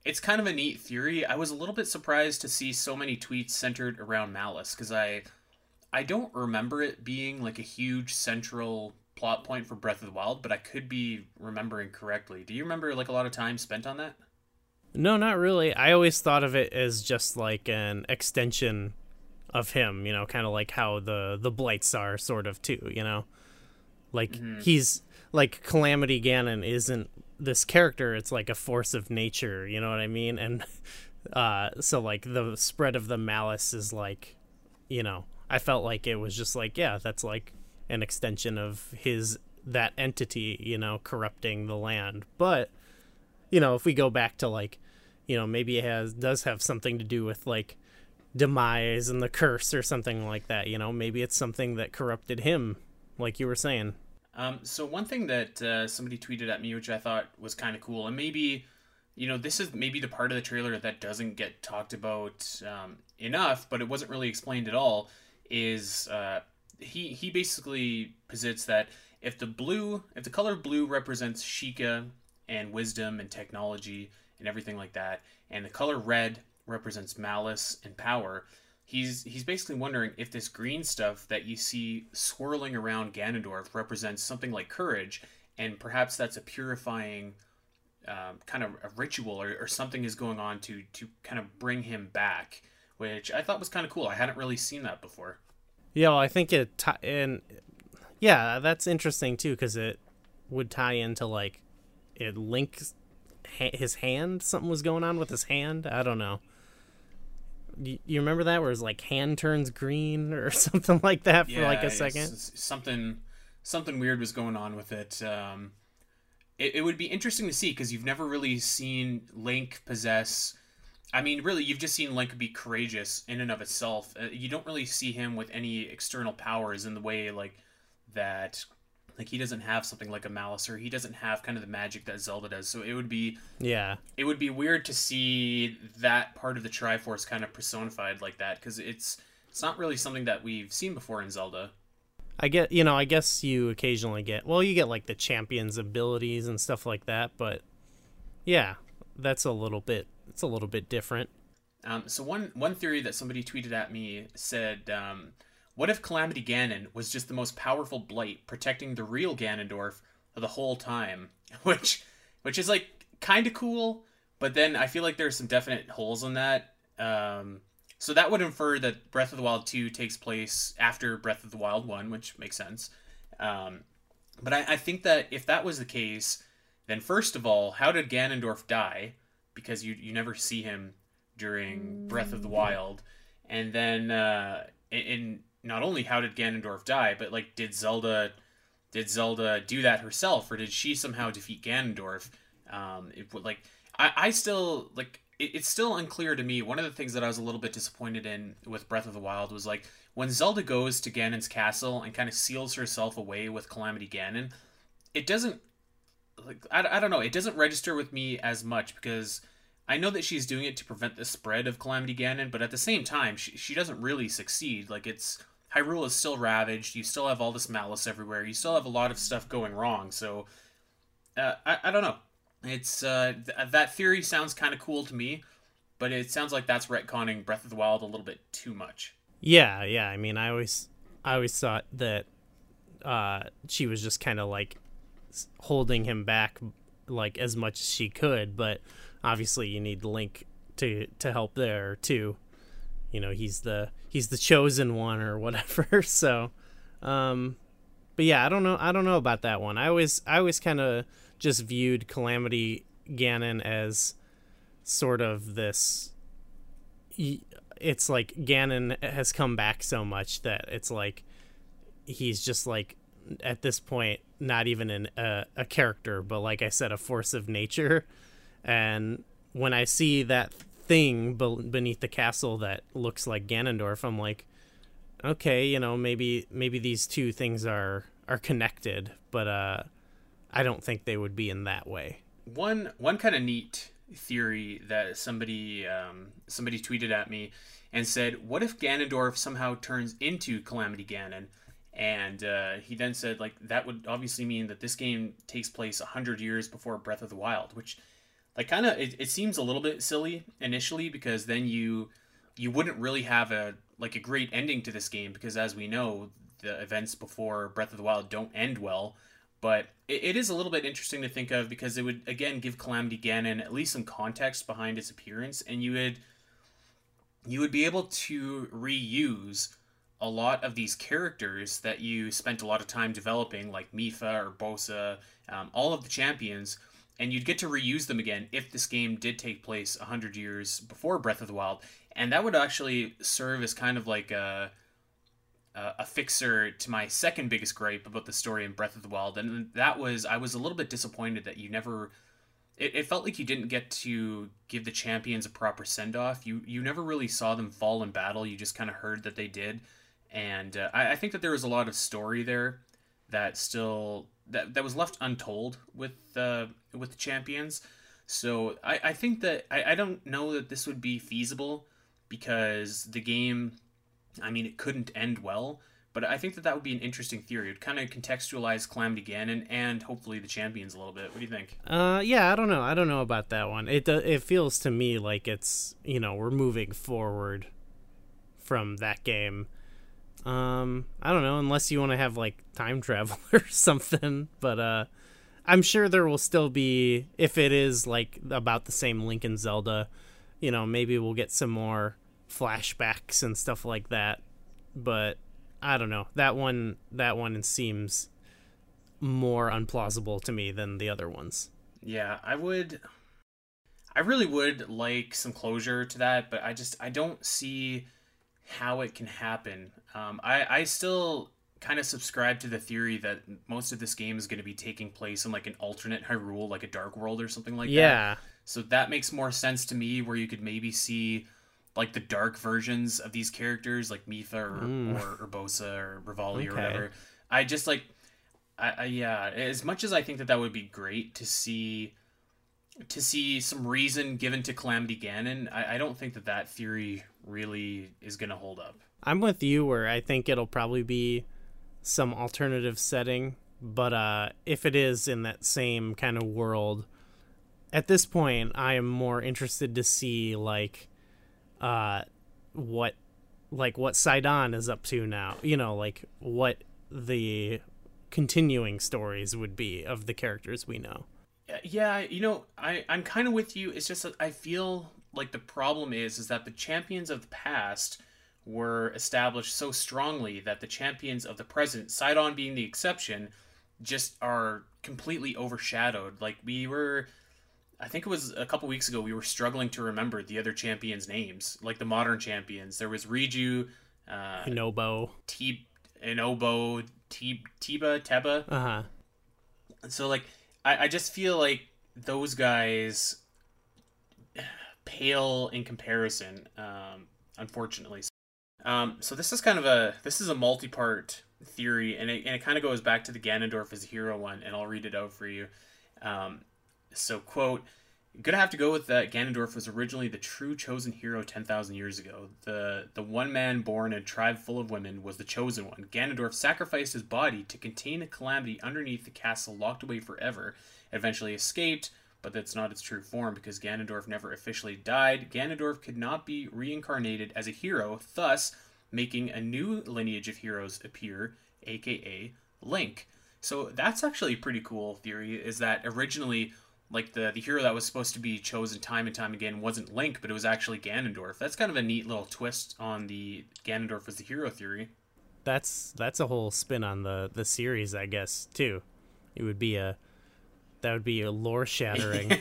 [SPEAKER 1] it's kind of a neat theory. I was a little bit surprised to see so many tweets centered around malice because I I don't remember it being like a huge central plot point for Breath of the Wild, but I could be remembering correctly. Do you remember like a lot of time spent on that?
[SPEAKER 2] No, not really. I always thought of it as just like an extension of him, you know, kind of like how the the blights are sort of too, you know. Like mm-hmm. he's like Calamity Ganon isn't this character, it's like a force of nature, you know what I mean? And uh so like the spread of the malice is like, you know, I felt like it was just like, yeah, that's like an extension of his that entity, you know, corrupting the land. But you know, if we go back to like, you know, maybe it has does have something to do with like demise and the curse or something like that, you know, maybe it's something that corrupted him, like you were saying.
[SPEAKER 1] Um, so one thing that uh, somebody tweeted at me, which I thought was kind of cool, and maybe, you know, this is maybe the part of the trailer that doesn't get talked about um, enough, but it wasn't really explained at all. Is uh, he he basically posits that if the blue, if the color blue represents Sheikah and wisdom and technology and everything like that, and the color red represents malice and power, he's he's basically wondering if this green stuff that you see swirling around Ganondorf represents something like courage, and perhaps that's a purifying um, kind of a ritual or, or something is going on to to kind of bring him back, which I thought was kind of cool. I hadn't really seen that before.
[SPEAKER 2] Yeah, well, I think it t- and yeah, that's interesting too because it would tie into like it links ha- his hand. Something was going on with his hand. I don't know. You, you remember that where his like hand turns green or something like that for yeah, like a second?
[SPEAKER 1] something something weird was going on with it. Um, it, it would be interesting to see because you've never really seen Link possess I mean, really, you've just seen Link be courageous in and of itself. Uh, you don't really see him with any external powers in the way like that. Like he doesn't have something like a malice, or he doesn't have kind of the magic that Zelda does. So it would be,
[SPEAKER 2] yeah,
[SPEAKER 1] it would be weird to see that part of the Triforce kind of personified like that because it's it's not really something that we've seen before in Zelda.
[SPEAKER 2] I get, you know, I guess you occasionally get, well, you get like the champion's abilities and stuff like that, but yeah, that's a little bit it's a little bit different.
[SPEAKER 1] Um, so one one theory that somebody tweeted at me said, um, "What if Calamity Ganon was just the most powerful blight protecting the real Ganondorf the whole time?" Which which is like kind of cool, but then I feel like there's some definite holes in that. Um, so that would infer that Breath of the Wild 2 takes place after Breath of the Wild 1, which makes sense. Um, but I, I, think that if that was the case, then first of all, how did Ganondorf die? Because you you never see him during Breath of the Wild, and then uh, in not only how did Ganondorf die, but like did Zelda did Zelda do that herself, or did she somehow defeat Ganondorf? Um, it like I, I still like it, it's still unclear to me. One of the things that I was a little bit disappointed in with Breath of the Wild was like when Zelda goes to Ganon's castle and kind of seals herself away with Calamity Ganon. It doesn't like I, I don't know. It doesn't register with me as much because I know that she's doing it to prevent the spread of Calamity Ganon, but at the same time, she, she doesn't really succeed. Like it's Hyrule is still ravaged. You still have all this malice everywhere. You still have a lot of stuff going wrong. So, uh, I, I don't know. It's uh, th- that theory sounds kind of cool to me, but it sounds like that's retconning Breath of the Wild a little bit too much.
[SPEAKER 2] Yeah, yeah. I mean, I always, I always thought that uh, she was just kind of like holding him back, like as much as she could. But obviously, you need Link to to help there too you know he's the he's the chosen one or whatever so um but yeah i don't know i don't know about that one i always i always kind of just viewed calamity ganon as sort of this it's like ganon has come back so much that it's like he's just like at this point not even an, a, a character but like i said a force of nature and when i see that thing beneath the castle that looks like Ganondorf, I'm like, okay, you know, maybe maybe these two things are are connected, but uh, I don't think they would be in that way.
[SPEAKER 1] One one kind of neat theory that somebody um, somebody tweeted at me and said, "What if Ganondorf somehow turns into Calamity Ganon?" And uh, he then said, like that would obviously mean that this game takes place hundred years before Breath of the Wild, which like kind of it, it seems a little bit silly initially because then you you wouldn't really have a like a great ending to this game because as we know the events before breath of the wild don't end well. But it, it is a little bit interesting to think of because it would again give calamity ganon at least some context behind its appearance and you would you would be able to reuse a lot of these characters that you spent a lot of time developing like Mipha or Bosa, um, all of the champions and you'd get to reuse them again if this game did take place 100 years before Breath of the Wild. And that would actually serve as kind of like a, a fixer to my second biggest gripe about the story in Breath of the Wild. And that was, I was a little bit disappointed that you never. It, it felt like you didn't get to give the champions a proper send off. You you never really saw them fall in battle. You just kind of heard that they did, and uh, I, I think that there was a lot of story there that still that that was left untold with uh, with the champions. So I, I think that I, I don't know that this would be feasible because the game, I mean, it couldn't end well. But I think that that would be an interesting theory. It would kind of contextualize Calamity Ganon and hopefully the champions a little bit. What do you think?
[SPEAKER 2] Uh, yeah, I don't know. I don't know about that one. It it feels to me like it's you know we're moving forward from that game um, I don't know, unless you want to have like time travel or something. But uh, I'm sure there will still be, if it is like about the same Link and Zelda, you know, maybe we'll get some more flashbacks and stuff like that. But I don't know. That one, that one seems more unplausible to me than the other ones.
[SPEAKER 1] Yeah, I would. I really would like some closure to that, but I just I don't see how it can happen. Um, I I still kind of subscribe to the theory that most of this game is going to be taking place in like an alternate Hyrule, like a Dark World or something like
[SPEAKER 2] yeah. that. Yeah.
[SPEAKER 1] So that makes more sense to me, where you could maybe see like the dark versions of these characters, like Mipha or mm. or, Bossa or Revali okay. or whatever. I just like, I, I yeah. As much as I think that that would be great to see to see some reason given to Calamity Ganon, I, I don't think that that theory really is going to hold up.
[SPEAKER 2] I'm with you where I think it'll probably be some alternative setting, but uh, if it is in that same kind of world, at this point, I am more interested to see like uh, what like what Sidon is up to now. You know, like what the continuing stories would be of the characters we know.
[SPEAKER 1] Yeah, you know, I I'm kind of with you. It's just that I feel like the problem is is that the champions of the past were established so strongly that the champions of the present, Sidon being the exception, just are completely overshadowed. Like we were I think it was a couple weeks ago we were struggling to remember the other champions' names, like the modern champions. There was Riju, uh
[SPEAKER 2] Yunobo.
[SPEAKER 1] T Yunobo, T Tiba, Teba.
[SPEAKER 2] Uh-huh.
[SPEAKER 1] So like I, I just feel like those guys pale in comparison, um, unfortunately. Um, so this is kind of a this is a multi-part theory, and it, and it kind of goes back to the Ganondorf as a hero one, and I'll read it out for you. Um, so quote. Gonna have to go with that. Ganondorf was originally the true chosen hero ten thousand years ago. The the one man born in a tribe full of women was the chosen one. Ganondorf sacrificed his body to contain a calamity underneath the castle, locked away forever. Eventually escaped, but that's not its true form because Ganondorf never officially died. Ganondorf could not be reincarnated as a hero, thus making a new lineage of heroes appear, aka Link. So that's actually a pretty cool theory. Is that originally like the the hero that was supposed to be chosen time and time again wasn't Link, but it was actually Ganondorf. That's kind of a neat little twist on the Ganondorf as the hero theory.
[SPEAKER 2] That's that's a whole spin on the the series, I guess, too. It would be a that would be a lore shattering.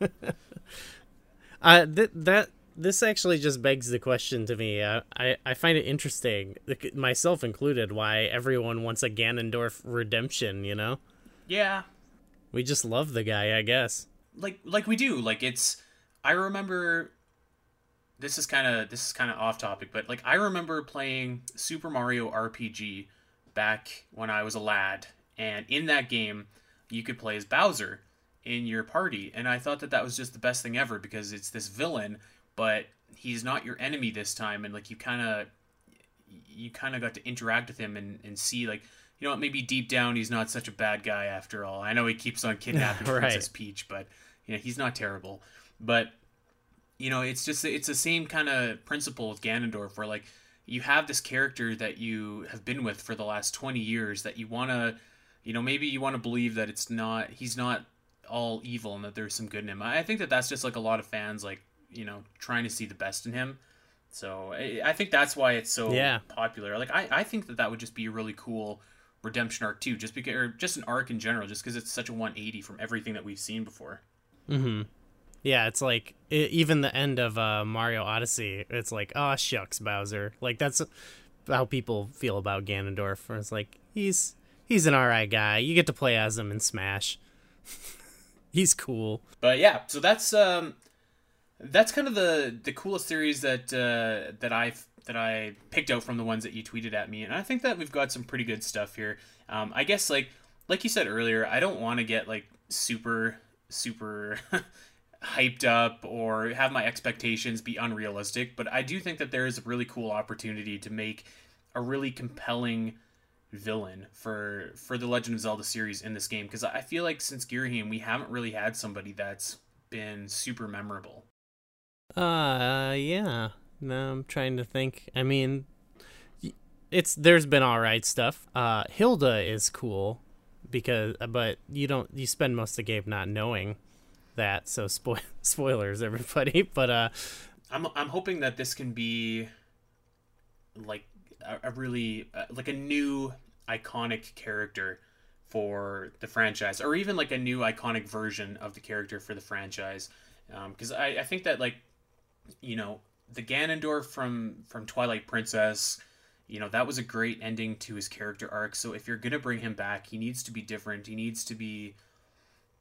[SPEAKER 2] uh, th- that this actually just begs the question to me. Uh, I I find it interesting, myself included, why everyone wants a Ganondorf redemption. You know?
[SPEAKER 1] Yeah,
[SPEAKER 2] we just love the guy, I guess.
[SPEAKER 1] Like like we do. Like it's I remember this is kind of this is kind of off topic, but like I remember playing Super Mario RPG back when I was a lad, and in that game you could play as Bowser in your party, and I thought that that was just the best thing ever because it's this villain, but he's not your enemy this time, and like you kind of you kind of got to interact with him and, and see like you know what, maybe deep down he's not such a bad guy after all. I know he keeps on kidnapping right. Princess Peach, but you know he's not terrible. But you know, it's just it's the same kind of principle with Ganondorf, where like you have this character that you have been with for the last twenty years that you want to, you know, maybe you want to believe that it's not he's not all evil and that there's some good in him. I think that that's just like a lot of fans like you know trying to see the best in him. So I, I think that's why it's so yeah. popular. Like I, I think that that would just be a really cool redemption arc too, just because, or just an arc in general, just because it's such a 180 from everything that we've seen before.
[SPEAKER 2] Hmm. Yeah, it's like it, even the end of uh, Mario Odyssey. It's like, oh shucks, Bowser. Like that's how people feel about Ganondorf. It's like he's he's an alright guy. You get to play as him in Smash. he's cool.
[SPEAKER 1] But yeah, so that's um that's kind of the the coolest series that uh, that I've that I picked out from the ones that you tweeted at me, and I think that we've got some pretty good stuff here. Um, I guess like like you said earlier, I don't want to get like super super hyped up or have my expectations be unrealistic, but I do think that there is a really cool opportunity to make a really compelling villain for for the Legend of Zelda series in this game because I feel like since Ghirahim we haven't really had somebody that's been super memorable.
[SPEAKER 2] Uh yeah. No, I'm trying to think. I mean, it's there's been all right stuff. Uh, Hilda is cool because, but you don't you spend most of the game not knowing that. So spoil spoilers, everybody. But uh,
[SPEAKER 1] I'm I'm hoping that this can be like a, a really uh, like a new iconic character for the franchise, or even like a new iconic version of the character for the franchise. Because um, I I think that like you know the Ganondorf from from Twilight Princess, you know, that was a great ending to his character arc. So if you're gonna bring him back, he needs to be different. He needs to be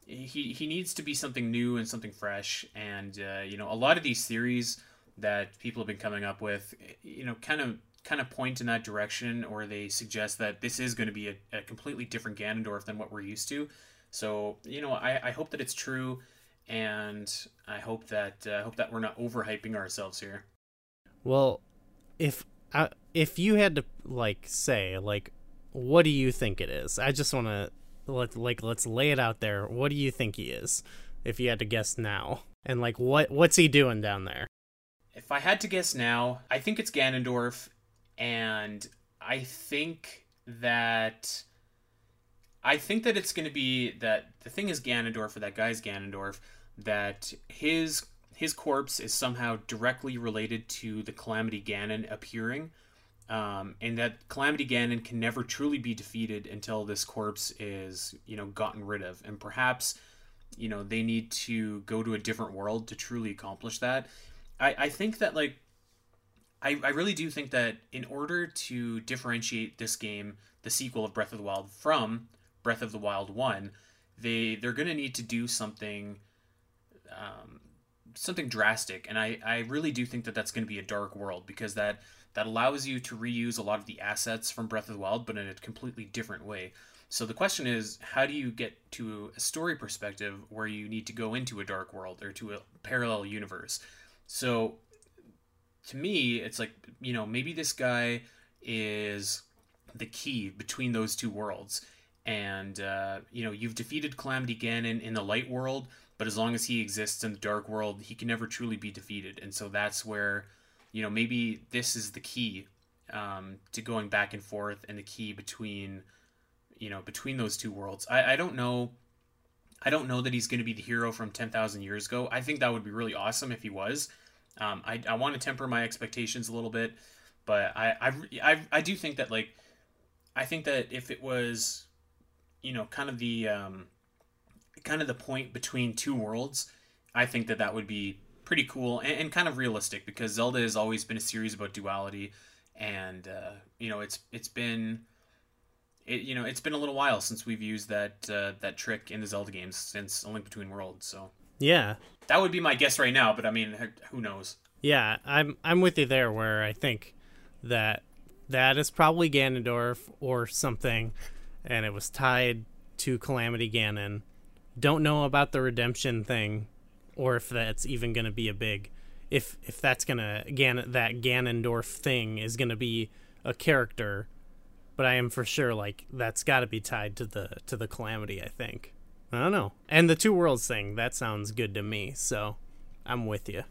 [SPEAKER 1] he he needs to be something new and something fresh. And uh, you know, a lot of these theories that people have been coming up with, you know, kind of kind of point in that direction, or they suggest that this is going to be a, a completely different Ganondorf than what we're used to. So you know, I, I hope that it's true and I hope that uh, hope that we're not overhyping ourselves here.
[SPEAKER 2] Well, if uh, if you had to like say like, what do you think it is? I just want to let like let's lay it out there. What do you think he is? If you had to guess now, and like what what's he doing down there?
[SPEAKER 1] If I had to guess now, I think it's Ganondorf, and I think that I think that it's going to be that the thing is Ganondorf, or that guy's Ganondorf, that his his corpse is somehow directly related to the Calamity Ganon appearing, um, and that Calamity Ganon can never truly be defeated until this corpse is, you know, gotten rid of. And perhaps, you know, they need to go to a different world to truly accomplish that. I, I think that, like, I, I really do think that in order to differentiate this game, the sequel of Breath of the Wild, from Breath of the Wild 1, they, they're going to need to do something. Um, something drastic and I, I really do think that that's going to be a dark world because that that allows you to reuse a lot of the assets from Breath of the Wild, but in a completely different way. So the question is, how do you get to a story perspective where you need to go into a dark world or to a parallel universe? So to me, it's like, you know, maybe this guy is the key between those two worlds. And, uh, you know, you've defeated Calamity Ganon in the light world, but as long as he exists in the dark world, he can never truly be defeated. And so that's where you know, maybe this is the key um, to going back and forth and the key between, you know, between those two worlds. I, I don't know. I don't know that he's going to be the hero from 10,000 years ago. I think that would be really awesome if he was. Um, I, I want to temper my expectations a little bit, but I, I, I, I do think that, like, I think that if it was, you know, kind of the, um, kind of the point between two worlds, I think that that would be pretty cool and, and, kind of realistic because Zelda has always been a series about duality, and uh, you know it's it's been it you know it's been a little while since we've used that uh, that trick in the Zelda games since A Link Between Worlds. So
[SPEAKER 2] yeah,
[SPEAKER 1] that would be my guess right now. But I mean, who knows?
[SPEAKER 2] Yeah, I'm I'm with you there. Where I think that that is probably Ganondorf or something, and it was tied to Calamity Ganon. Don't know about the redemption thing or if that's even going to be a big if if that's to Gan that Ganondorf thing is going to be a character but I am for sure like that's got to be tied to the to the calamity I think. I don't know. And the two worlds thing, that sounds good to me. So, I'm with you.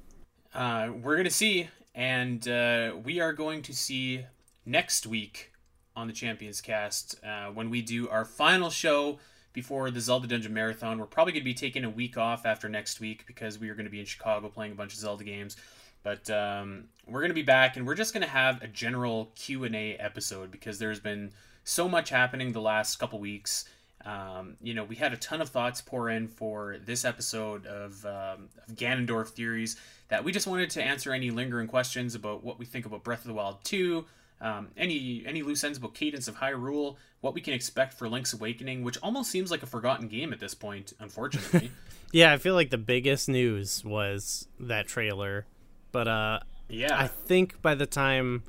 [SPEAKER 1] Uh, we're going to see and uh, we are going to see next week on the Champions Cast uh, when we do our final show before the Zelda Dungeon Marathon. We're probably going to be taking a week off after next week because we are going to be in Chicago playing a bunch of Zelda games. But um, we're going to be back, and we're just going to have a general Q and A episode because there's been so much happening the last couple weeks. Um, you know, we had a ton of thoughts pour in for this episode of, um, of Ganondorf theories that we just wanted to answer any lingering questions about what we think about Breath of the Wild 2, um, any any loose ends about Cadence of Hyrule, what we can expect for Link's Awakening, which almost seems like a forgotten game at this point, unfortunately.
[SPEAKER 2] yeah, I feel like the biggest news was that trailer, but uh,
[SPEAKER 1] yeah,
[SPEAKER 2] I think by the time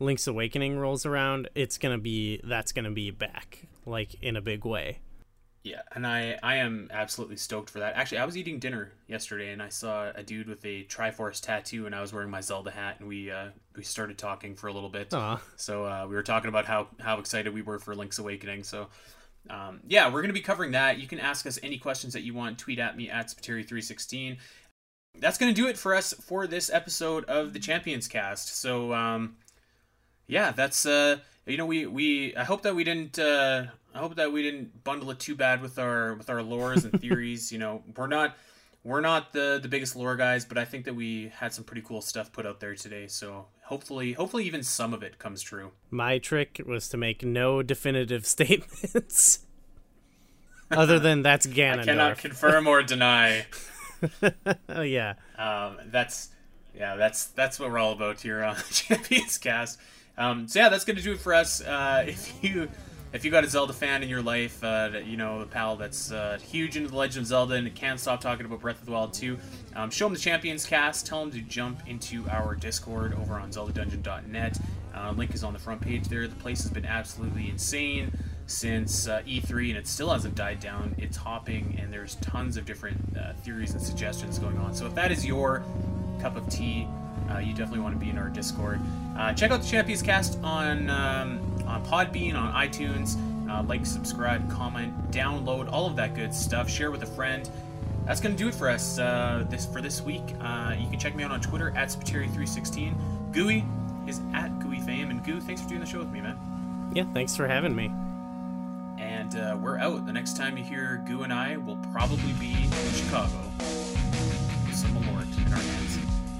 [SPEAKER 2] Link's Awakening rolls around, it's gonna be that's gonna be back like in a big way.
[SPEAKER 1] Yeah, and I I am absolutely stoked for that. Actually, I was eating dinner yesterday and I saw a dude with a Triforce tattoo and I was wearing my Zelda hat and we uh we started talking for a little bit.
[SPEAKER 2] Aww.
[SPEAKER 1] So uh, we were talking about how how excited we were for Link's Awakening. So um, yeah, we're going to be covering that. You can ask us any questions that you want. Tweet at me at Spiteri316. That's going to do it for us for this episode of the Champions Cast. So um, yeah, that's uh, you know we we I hope that we didn't uh, I hope that we didn't bundle it too bad with our with our lores and theories. you know, we're not we're not the the biggest lore guys, but I think that we had some pretty cool stuff put out there today. So hopefully, hopefully even some of it comes true.
[SPEAKER 2] My trick was to make no definitive statements. Other than that's Ganondorf. I
[SPEAKER 1] cannot confirm or deny.
[SPEAKER 2] oh yeah.
[SPEAKER 1] Um, that's yeah, that's that's what we're all about here on Champions Cast. Um, so yeah, that's gonna do it for us. Uh, if you if you got a Zelda fan in your life, uh, you know, a pal that's uh, huge into the Legend of Zelda and can't stop talking about Breath of the Wild 2, um, show him the Champions cast. Tell him to jump into our Discord over on ZeldaDungeon.net. Uh, link is on the front page there. The place has been absolutely insane since uh, E3, and it still hasn't died down. It's hopping, and there's tons of different uh, theories and suggestions going on. So if that is your cup of tea, uh, you definitely want to be in our Discord. Uh, check out the Champions Cast on um, on Podbean, on iTunes. Uh, like, subscribe, comment, download, all of that good stuff. Share with a friend. That's gonna do it for us uh, this for this week. Uh, you can check me out on Twitter at Spiteri316. Gooey is at GooeyFame, and Goo, thanks for doing the show with me, man.
[SPEAKER 2] Yeah, thanks for having me.
[SPEAKER 1] And uh, we're out. The next time you hear Goo and I will probably be in Chicago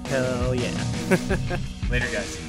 [SPEAKER 2] Hell yeah.
[SPEAKER 1] Later, guys.